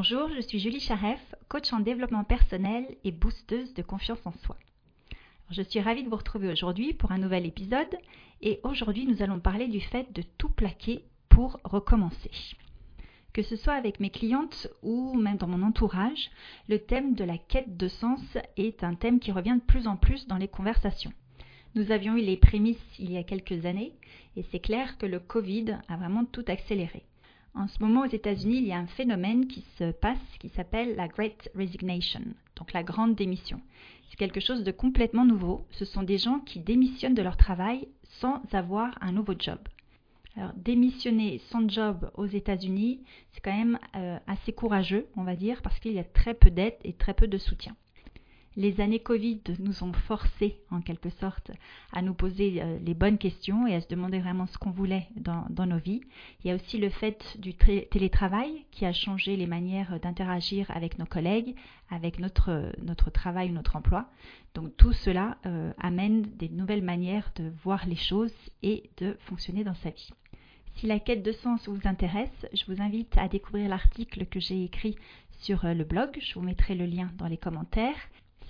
Bonjour, je suis Julie Charef, coach en développement personnel et boosteuse de confiance en soi. Je suis ravie de vous retrouver aujourd'hui pour un nouvel épisode et aujourd'hui nous allons parler du fait de tout plaquer pour recommencer. Que ce soit avec mes clientes ou même dans mon entourage, le thème de la quête de sens est un thème qui revient de plus en plus dans les conversations. Nous avions eu les prémices il y a quelques années et c'est clair que le Covid a vraiment tout accéléré. En ce moment aux États-Unis, il y a un phénomène qui se passe qui s'appelle la Great Resignation, donc la grande démission. C'est quelque chose de complètement nouveau. Ce sont des gens qui démissionnent de leur travail sans avoir un nouveau job. Alors, démissionner sans job aux États-Unis, c'est quand même euh, assez courageux, on va dire, parce qu'il y a très peu d'aide et très peu de soutien. Les années Covid nous ont forcés, en quelque sorte, à nous poser euh, les bonnes questions et à se demander vraiment ce qu'on voulait dans, nos vies. Il y a aussi le fait du télétravail qui a changé les manières d'interagir avec nos collègues, avec notre, notre travail notre emploi. Donc tout cela euh, amène des nouvelles manières de voir les choses et de fonctionner dans sa vie. Si la quête de sens vous intéresse, je vous invite à découvrir l'article que j'ai écrit sur euh, le blog. Je vous mettrai le lien dans les commentaires.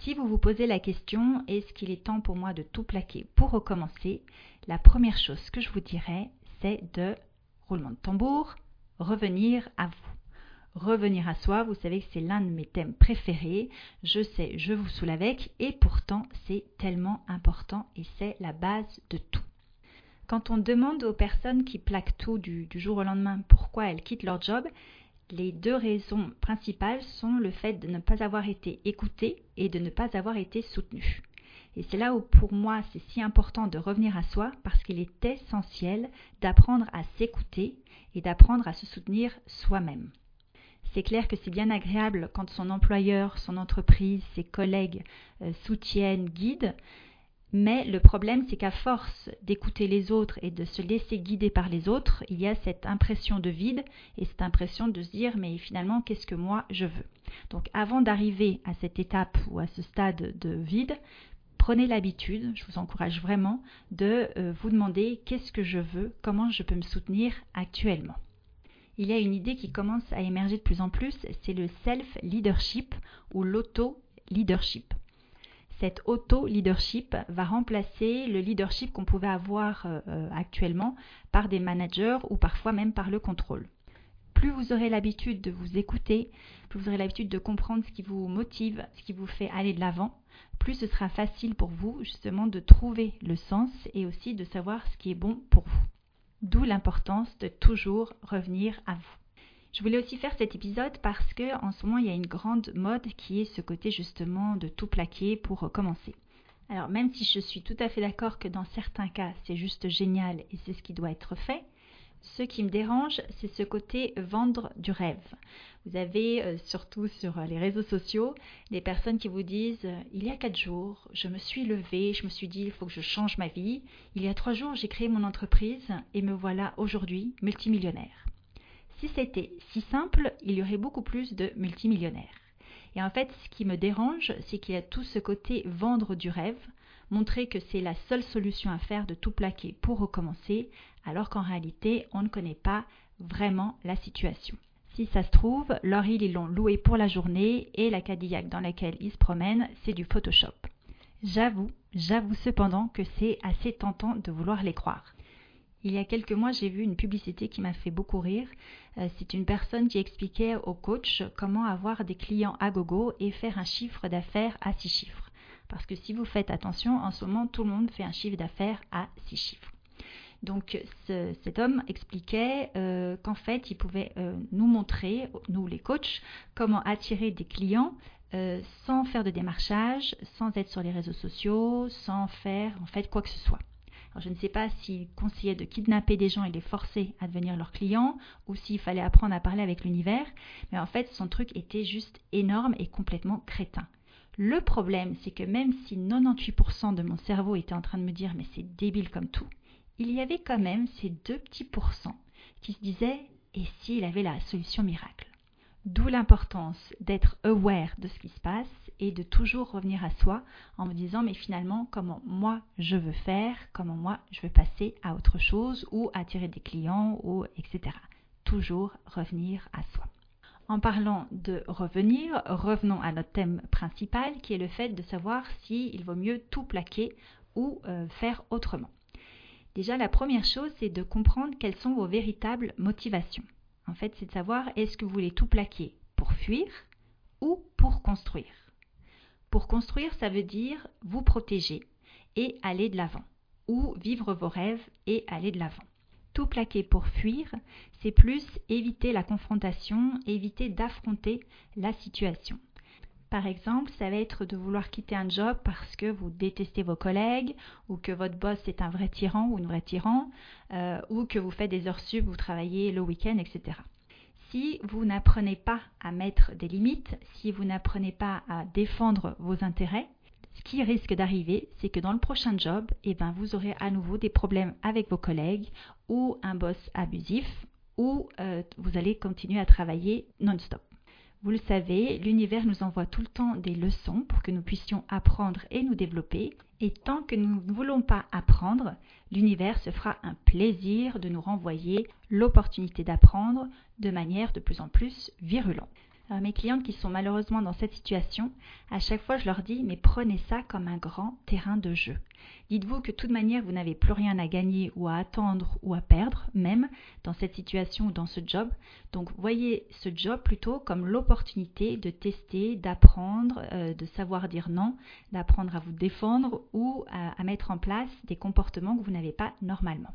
Si vous vous posez la question est-ce qu'il est temps pour moi de tout plaquer pour recommencer, la première chose que je vous dirais, c'est de roulement de tambour, revenir à vous. Revenir à soi, vous savez que c'est l'un de mes thèmes préférés. Je sais, je vous saoule avec, et pourtant c'est tellement important et c'est la base de tout. Quand on demande aux personnes qui plaquent tout du, du jour au lendemain pourquoi elles quittent leur job, les deux raisons principales sont le fait de ne pas avoir été écoutées et de ne pas avoir été soutenues. Et c'est là où pour moi c'est si important de revenir à soi parce qu'il est essentiel d'apprendre à s'écouter et d'apprendre à se soutenir soi-même. C'est clair que c'est bien agréable quand son employeur, son entreprise, ses collègues euh, soutiennent, guident, mais le problème, c'est qu'à force d'écouter les autres et de se laisser guider par les autres, il y a cette impression de vide et cette impression de se dire mais finalement qu'est-ce que moi je veux? Donc avant d'arriver à cette étape ou à ce stade de vide, prenez l'habitude, je vous encourage vraiment, de euh, vous demander qu'est-ce que je veux, comment je peux me soutenir actuellement. Il y a une idée qui commence à émerger de plus en plus, c'est le self-leadership ou l'auto-leadership cet auto-leadership va remplacer le leadership qu'on pouvait avoir euh, euh, actuellement par des managers ou parfois même par le contrôle. Plus vous aurez l'habitude de vous écouter, plus vous aurez l'habitude de comprendre ce qui vous motive, ce qui vous fait aller de l'avant, plus ce sera facile pour vous justement de trouver le sens et aussi de savoir ce qui est bon pour vous. D'où l'importance de toujours revenir à vous. Je voulais aussi faire cet épisode parce que en ce moment il y a une grande mode qui est ce côté justement de tout plaquer pour recommencer. Alors même si je suis tout à fait d'accord que dans certains cas c'est juste génial et c'est ce qui doit être fait, ce qui me dérange c'est ce côté vendre du rêve. Vous avez euh, surtout sur les réseaux sociaux des personnes qui vous disent euh, il y a quatre jours je me suis levée, je me suis dit il faut que je change ma vie. Il y a trois jours j'ai créé mon entreprise et me voilà aujourd'hui multimillionnaire. Si c'était si simple, il y aurait beaucoup plus de multimillionnaires. Et en fait, ce qui me dérange, c'est qu'il y a tout ce côté vendre du rêve, montrer que c'est la seule solution à faire de tout plaquer pour recommencer, alors qu'en réalité, on ne connaît pas vraiment la situation. Si ça se trouve, leur île, ils l'ont loué pour la journée et la Cadillac dans laquelle ils se promènent, c'est du Photoshop. J'avoue, j'avoue cependant que c'est assez tentant de vouloir les croire. Il y a quelques mois, j'ai vu une publicité qui m'a fait beaucoup rire. Euh, c'est une personne qui expliquait au coach comment avoir des clients à gogo et faire un chiffre d'affaires à six chiffres. Parce que si vous faites attention, en ce moment, tout le monde fait un chiffre d'affaires à six chiffres. Donc cet homme expliquait euh, qu'en fait, il pouvait euh, nous montrer, nous les coachs, comment attirer des clients sans faire de démarchage, sans être sur les réseaux sociaux, sans faire en fait quoi que ce soit je ne sais pas s'il conseillait de kidnapper des gens et les forcer à devenir leurs clients, ou s'il fallait apprendre à parler avec l'univers, mais en fait son truc était juste énorme et complètement crétin. Le problème, c'est que même si 98% de mon cerveau était en train de me dire mais c'est débile comme tout, il y avait quand même ces deux petits pourcents qui se disaient et s'il avait la solution miracle? D'où l'importance d'être aware de ce qui se passe et de toujours revenir à soi en me disant mais finalement comment moi je veux faire, comment moi je veux passer à autre chose ou attirer des clients ou etc. Toujours revenir à soi. En parlant de revenir, revenons à notre thème principal qui est le fait de savoir s'il vaut mieux tout plaquer ou euh, faire autrement. Déjà, la première chose, c'est de comprendre quelles sont vos véritables motivations. En fait, c'est de savoir est-ce que vous voulez tout plaquer pour fuir ou pour construire? Pour construire, ça veut dire vous protéger et aller de l'avant, ou vivre vos rêves et aller de l'avant. Tout plaquer pour fuir, c'est plus éviter la confrontation, éviter d'affronter la situation. Par exemple, ça va être de vouloir quitter un job parce que vous détestez vos collègues, ou que votre boss est un vrai tyran ou une vraie tyran, euh, ou que vous faites des heures sub, vous travaillez le week-end, etc. Si vous n'apprenez pas à mettre des limites, si vous n'apprenez pas à défendre vos intérêts, ce qui risque d'arriver, c'est que dans le prochain job, eh ben, vous aurez à nouveau des problèmes avec vos collègues ou un boss abusif ou euh, vous allez continuer à travailler non-stop. Vous le savez, l'univers nous envoie tout le temps des leçons pour que nous puissions apprendre et nous développer. Et tant que nous ne voulons pas apprendre, l'univers se fera un plaisir de nous renvoyer l'opportunité d'apprendre de manière de plus en plus virulente. Euh, mes clientes qui sont malheureusement dans cette situation, à chaque fois je leur dis mais prenez ça comme un grand terrain de jeu. Dites-vous que de toute manière vous n'avez plus rien à gagner ou à attendre ou à perdre même dans cette situation ou dans ce job. Donc voyez ce job plutôt comme l'opportunité de tester, d'apprendre, euh, de savoir dire non, d'apprendre à vous défendre ou à mettre en place des comportements que vous n'avez pas normalement.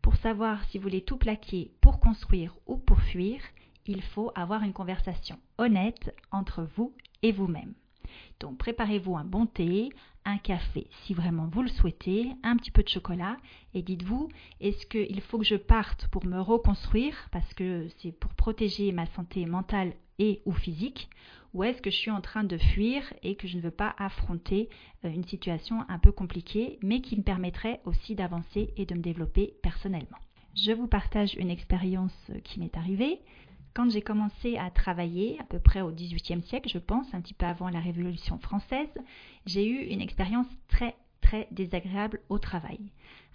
Pour savoir si vous voulez tout plaquer pour construire ou pour fuir, il faut avoir une conversation honnête entre vous et vous-même. Donc préparez-vous un bon thé, un café si vraiment vous le souhaitez, un petit peu de chocolat et dites-vous est-ce qu'il faut que je parte pour me reconstruire parce que c'est pour protéger ma santé mentale et ou physique ou est-ce que je suis en train de fuir et que je ne veux pas affronter euh, une situation un peu compliquée mais qui me permettrait aussi d'avancer et de me développer personnellement? Je vous partage une expérience qui m'est arrivée. Quand j'ai commencé à travailler, à peu près au XVIIIe siècle, je pense, un petit peu avant la Révolution française, j'ai eu une expérience très très désagréable au travail.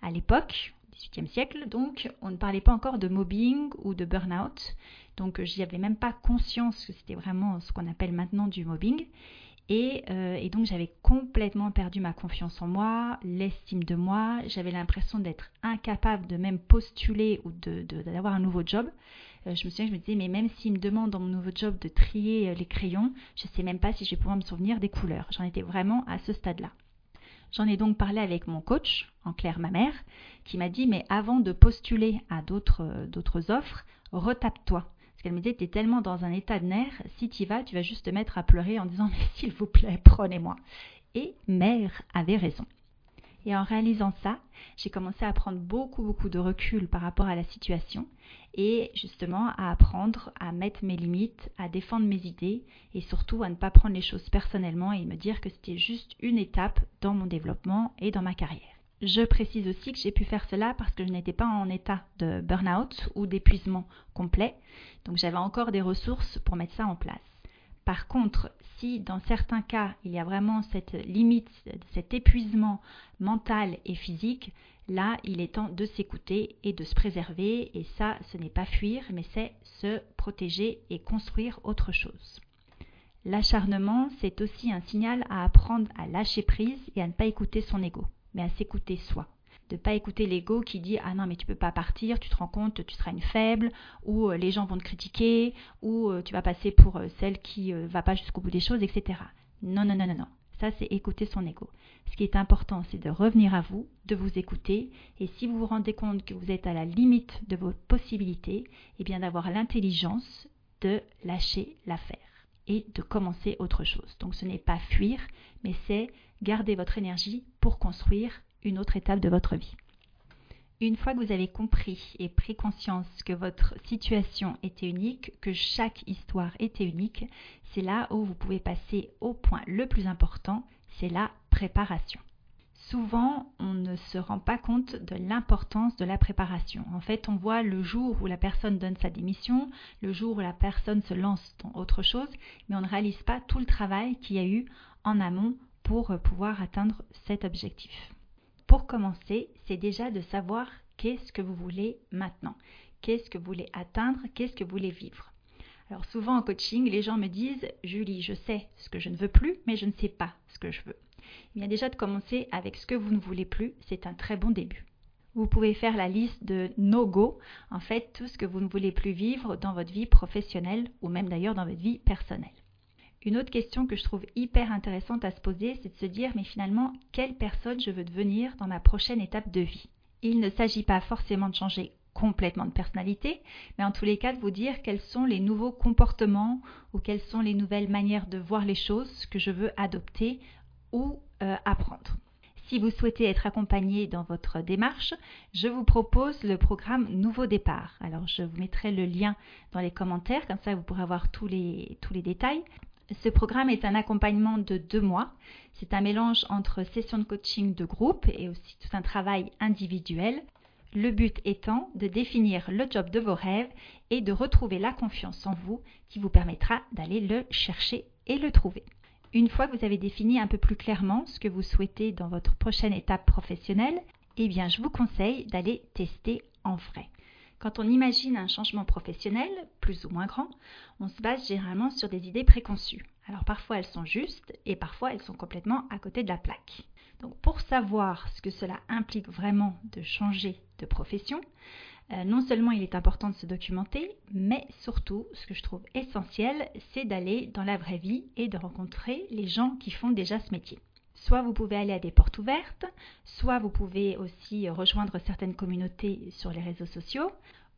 À l'époque, XVIIIe siècle, donc, on ne parlait pas encore de mobbing ou de burn-out, donc j'y avais même pas conscience que c'était vraiment ce qu'on appelle maintenant du mobbing. Et, euh, donc j'avais complètement perdu ma confiance en moi, l'estime de moi, j'avais l'impression d'être incapable de même postuler ou d'avoir un nouveau job. Euh, je me souviens, je me disais, mais même s'il me demande dans mon nouveau job de trier euh, les crayons, je ne sais même pas si je vais pouvoir me souvenir des couleurs. J'en étais vraiment à ce stade-là. J'en ai donc parlé avec mon coach, en clair ma mère, qui m'a dit, mais avant de postuler à d'autres euh, offres, retape-toi. Parce qu'elle me disait, tu es tellement dans un état de nerfs, si tu y vas, tu vas juste te mettre à pleurer en disant, mais s'il vous plaît, prenez-moi. Et mère avait raison. Et en réalisant ça, j'ai commencé à prendre beaucoup, beaucoup de recul par rapport à la situation et justement à apprendre à mettre mes limites, à défendre mes idées et surtout à ne pas prendre les choses personnellement et me dire que c'était juste une étape dans mon développement et dans ma carrière. Je précise aussi que j'ai pu faire cela parce que je n'étais pas en état de burn-out ou d'épuisement complet, donc j'avais encore des ressources pour mettre ça en place. Par contre, si dans certains cas il y a vraiment cette limite, cet épuisement mental et physique, là il est temps de s'écouter et de se préserver et ça ce n'est pas fuir mais c'est se protéger et construire autre chose. L'acharnement, c'est aussi un signal à apprendre à lâcher prise et à ne pas écouter son ego, mais à s'écouter soi de pas écouter l'ego qui dit ah non mais tu peux pas partir, tu te rends compte, tu seras une faible, ou euh, les gens vont te critiquer, ou euh, tu vas passer pour euh, celle qui va pas jusqu'au bout des choses, etc. Non non non non non. Ça c'est écouter son ego. Ce qui est important, c'est de revenir à vous, de vous écouter, et si vous vous rendez compte que vous êtes à la limite de vos possibilités, eh bien d'avoir l'intelligence de lâcher l'affaire et de commencer autre chose. Donc ce n'est pas fuir, mais c'est garder votre énergie pour construire une autre étape de votre vie. Une fois que vous avez compris et pris conscience que votre situation était unique, que chaque histoire était unique, c'est là où vous pouvez passer au point le plus important, c'est la préparation. Souvent, on ne se rend pas compte de l'importance de la préparation. En fait, on voit le jour où la personne donne sa démission, le jour où la personne se lance dans autre chose, mais on ne réalise pas tout le travail qu'il y a eu en amont pour pouvoir atteindre cet objectif pour commencer, c'est déjà de savoir qu'est-ce que vous voulez maintenant, qu'est-ce que vous voulez atteindre, qu'est-ce que vous voulez vivre? Alors souvent en coaching, les gens me disent Julie, je sais ce que je ne veux plus, mais je ne sais pas ce que je veux. Il bien déjà de commencer avec ce que vous ne voulez plus, c'est un très bon début. Vous pouvez faire la liste de no-go, en fait tout ce que vous ne voulez plus vivre dans votre vie professionnelle ou même d'ailleurs dans votre vie personnelle. Une autre question que je trouve hyper intéressante à se poser, c'est de se dire mais finalement quelle personne je veux devenir dans ma prochaine étape de vie? Il ne s'agit pas forcément de changer complètement de personnalité, mais en tous les cas de vous dire quels sont les nouveaux comportements ou quelles sont les nouvelles manières de voir les choses que je veux adopter ou euh, apprendre. Si vous souhaitez être accompagné dans votre démarche, je vous propose le programme Nouveau Départ. Alors je vous mettrai le lien dans les commentaires, comme ça vous pourrez avoir tous les, tous les détails. Ce programme est un accompagnement de deux mois. C'est un mélange entre sessions de coaching de groupe et aussi tout un travail individuel. Le but étant de définir le job de vos rêves et de retrouver la confiance en vous qui vous permettra d'aller le chercher et le trouver. Une fois que vous avez défini un peu plus clairement ce que vous souhaitez dans votre prochaine étape professionnelle, eh bien je vous conseille d'aller tester en vrai. Quand on imagine un changement professionnel, plus ou moins grand, on se base généralement sur des idées préconçues. Alors parfois elles sont justes et parfois elles sont complètement à côté de la plaque. Donc pour savoir ce que cela implique vraiment de changer de profession, euh, non seulement il est important de se documenter, mais surtout, ce que je trouve essentiel, c'est d'aller dans la vraie vie et de rencontrer les gens qui font déjà ce métier. Soit vous pouvez aller à des portes ouvertes, soit vous pouvez aussi rejoindre certaines communautés sur les réseaux sociaux,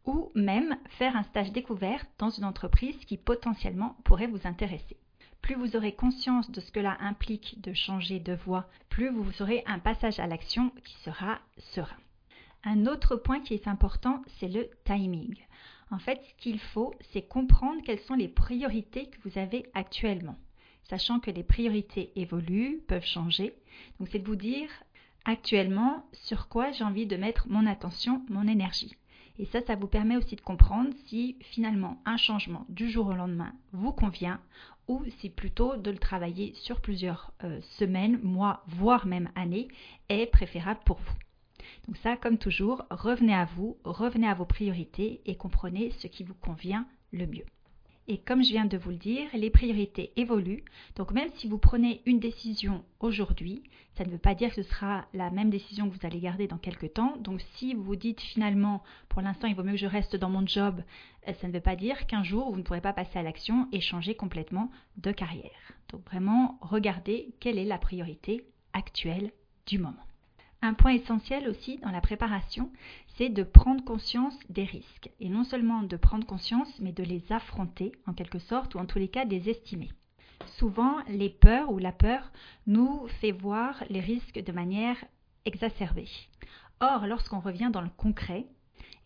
ou même faire un stage découverte dans une entreprise qui potentiellement pourrait vous intéresser plus vous aurez conscience de ce que cela implique de changer de voie, plus vous aurez un passage à l'action qui sera serein. Un autre point qui est important, c'est le timing. En fait, ce qu'il faut, c'est comprendre quelles sont les priorités que vous avez actuellement, sachant que les priorités évoluent, peuvent changer. Donc c'est de vous dire actuellement sur quoi j'ai envie de mettre mon attention, mon énergie. Et ça, ça vous permet aussi de comprendre si finalement un changement du jour au lendemain vous convient ou si plutôt de le travailler sur plusieurs euh, semaines, mois, voire même années est préférable pour vous. Donc ça, comme toujours, revenez à vous, revenez à vos priorités et comprenez ce qui vous convient le mieux. Et comme je viens de vous le dire, les priorités évoluent. Donc même si vous prenez une décision aujourd'hui, ça ne veut pas dire que ce sera la même décision que vous allez garder dans quelques temps. Donc si vous vous dites finalement, pour l'instant, il vaut mieux que je reste dans mon job, euh, ça ne veut pas dire qu'un jour, vous ne pourrez pas passer à l'action et changer complètement de carrière. Donc vraiment, regardez quelle est la priorité actuelle du moment. Un point essentiel aussi dans la préparation, c'est de prendre conscience des risques. Et non seulement de prendre conscience, mais de les affronter en quelque sorte, ou en tous les cas des estimer. Souvent, les peurs ou la peur nous fait voir les risques de manière exacerbée. Or, lorsqu'on revient dans le concret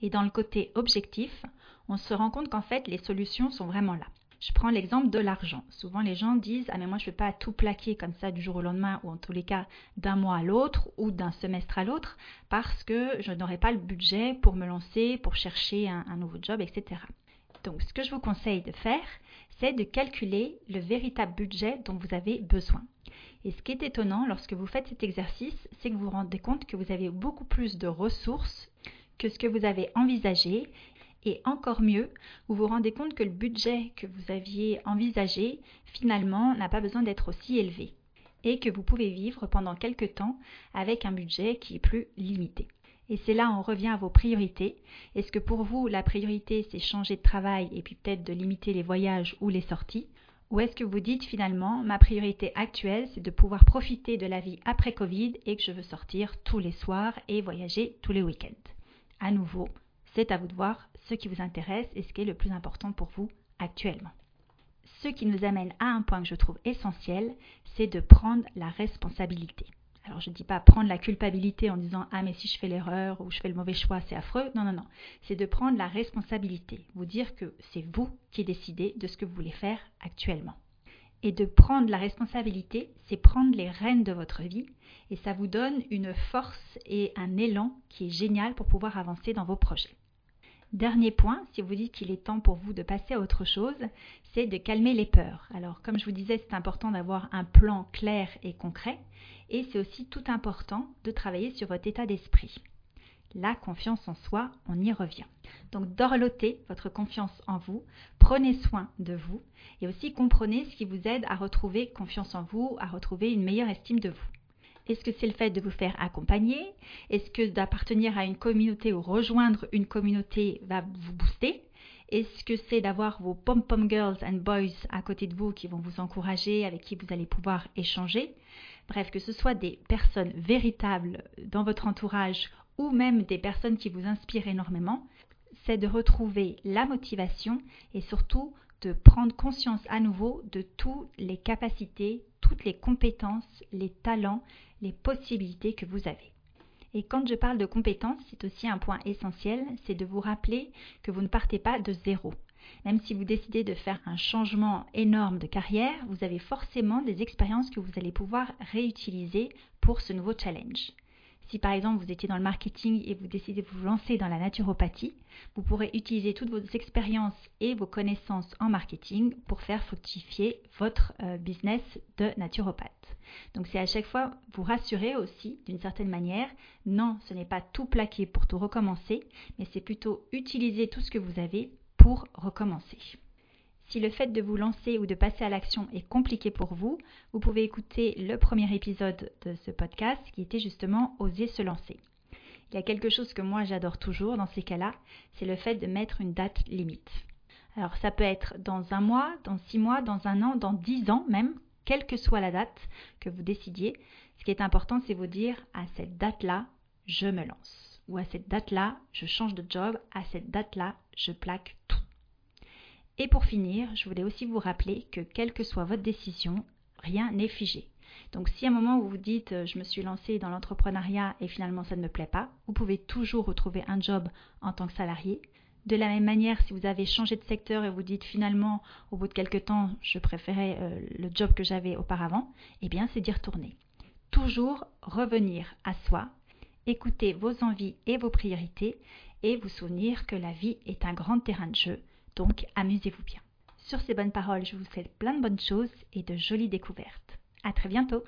et dans le côté objectif, on se rend compte qu'en fait, les solutions sont vraiment là. Je prends l'exemple de l'argent. Souvent les gens disent Ah mais moi je ne vais pas tout plaquer comme ça du jour au lendemain ou en tous les cas d'un mois à l'autre ou d'un semestre à l'autre parce que je n'aurai pas le budget pour me lancer, pour chercher un, un nouveau job, etc. Donc ce que je vous conseille de faire, c'est de calculer le véritable budget dont vous avez besoin. Et ce qui est étonnant lorsque vous faites cet exercice, c'est que vous vous rendez compte que vous avez beaucoup plus de ressources que ce que vous avez envisagé et encore mieux, vous vous rendez compte que le budget que vous aviez envisagé, finalement, n'a pas besoin d'être aussi élevé. Et que vous pouvez vivre pendant quelques temps avec un budget qui est plus limité. Et c'est là on revient à vos priorités. Est-ce que pour vous, la priorité, c'est changer de travail et puis peut-être de limiter les voyages ou les sorties? Ou est-ce que vous dites finalement, ma priorité actuelle, c'est de pouvoir profiter de la vie après Covid et que je veux sortir tous les soirs et voyager tous les week-ends? À nouveau, c'est à vous de voir ce qui vous intéresse et ce qui est le plus important pour vous actuellement. Ce qui nous amène à un point que je trouve essentiel, c'est de prendre la responsabilité. Alors je ne dis pas prendre la culpabilité en disant ah mais si je fais l'erreur ou je fais le mauvais choix c'est affreux. Non non non, c'est de prendre la responsabilité, vous dire que c'est vous qui décidez de ce que vous voulez faire actuellement. Et de prendre la responsabilité, c'est prendre les rênes de votre vie et ça vous donne une force et un élan qui est génial pour pouvoir avancer dans vos projets. Dernier point, si vous dites qu'il est temps pour vous de passer à autre chose, c'est de calmer les peurs. Alors, comme je vous disais, c'est important d'avoir un plan clair et concret, et c'est aussi tout important de travailler sur votre état d'esprit. la confiance en soi, on y revient. Donc dorlotez votre confiance en vous, prenez soin de vous et aussi comprenez ce qui vous aide à retrouver confiance en vous, à retrouver une meilleure estime de vous. Est-ce que c'est le fait de vous faire accompagner? Est-ce que d'appartenir à une communauté ou rejoindre une communauté va vous booster? Est-ce que c'est d'avoir vos pom-pom girls and boys à côté de vous qui vont vous encourager, avec qui vous allez pouvoir échanger? Bref, que ce soit des personnes véritables dans votre entourage ou même des personnes qui vous inspirent énormément, c'est de retrouver la motivation et surtout de prendre conscience à nouveau de toutes les capacités, toutes les compétences, les talents, les possibilités que vous avez. Et quand je parle de compétences, c'est aussi un point essentiel, c'est de vous rappeler que vous ne partez pas de zéro. Même si vous décidez de faire un changement énorme de carrière, vous avez forcément des expériences que vous allez pouvoir réutiliser pour ce nouveau challenge. Si par exemple vous étiez dans le marketing et vous décidez de vous lancer dans la naturopathie, vous pourrez utiliser toutes vos expériences et vos connaissances en marketing pour faire fructifier votre euh, business de naturopathe. Donc c'est à chaque fois vous rassurer aussi d'une certaine manière, non, ce n'est pas tout plaqué pour tout recommencer, mais c'est plutôt utiliser tout ce que vous avez pour recommencer. Si le fait de vous lancer ou de passer à l'action est compliqué pour vous, vous pouvez écouter le premier épisode de ce podcast qui était justement Oser se lancer. Il y a quelque chose que moi j'adore toujours dans ces cas-là, c'est le fait de mettre une date limite. Alors ça peut être dans un mois, dans six mois, dans un an, dans dix ans même, quelle que soit la date que vous décidiez. Ce qui est important, c'est vous dire à cette date-là, je me lance. Ou à cette date-là, je change de job. À cette date-là, je plaque. Et pour finir, je voulais aussi vous rappeler que quelle que soit votre décision, rien n'est figé. Donc si à un moment vous vous dites euh, je me suis lancé dans l'entrepreneuriat et finalement ça ne me plaît pas, vous pouvez toujours retrouver un job en tant que salarié. De la même manière, si vous avez changé de secteur et vous dites finalement au bout de quelques temps je préférais euh, le job que j'avais auparavant, eh bien c'est d'y retourner. Toujours revenir à soi, écouter vos envies et vos priorités et vous souvenir que la vie est un grand terrain de jeu donc, amusez-vous bien. Sur ces bonnes paroles, je vous souhaite plein de bonnes choses et de jolies découvertes. À très bientôt!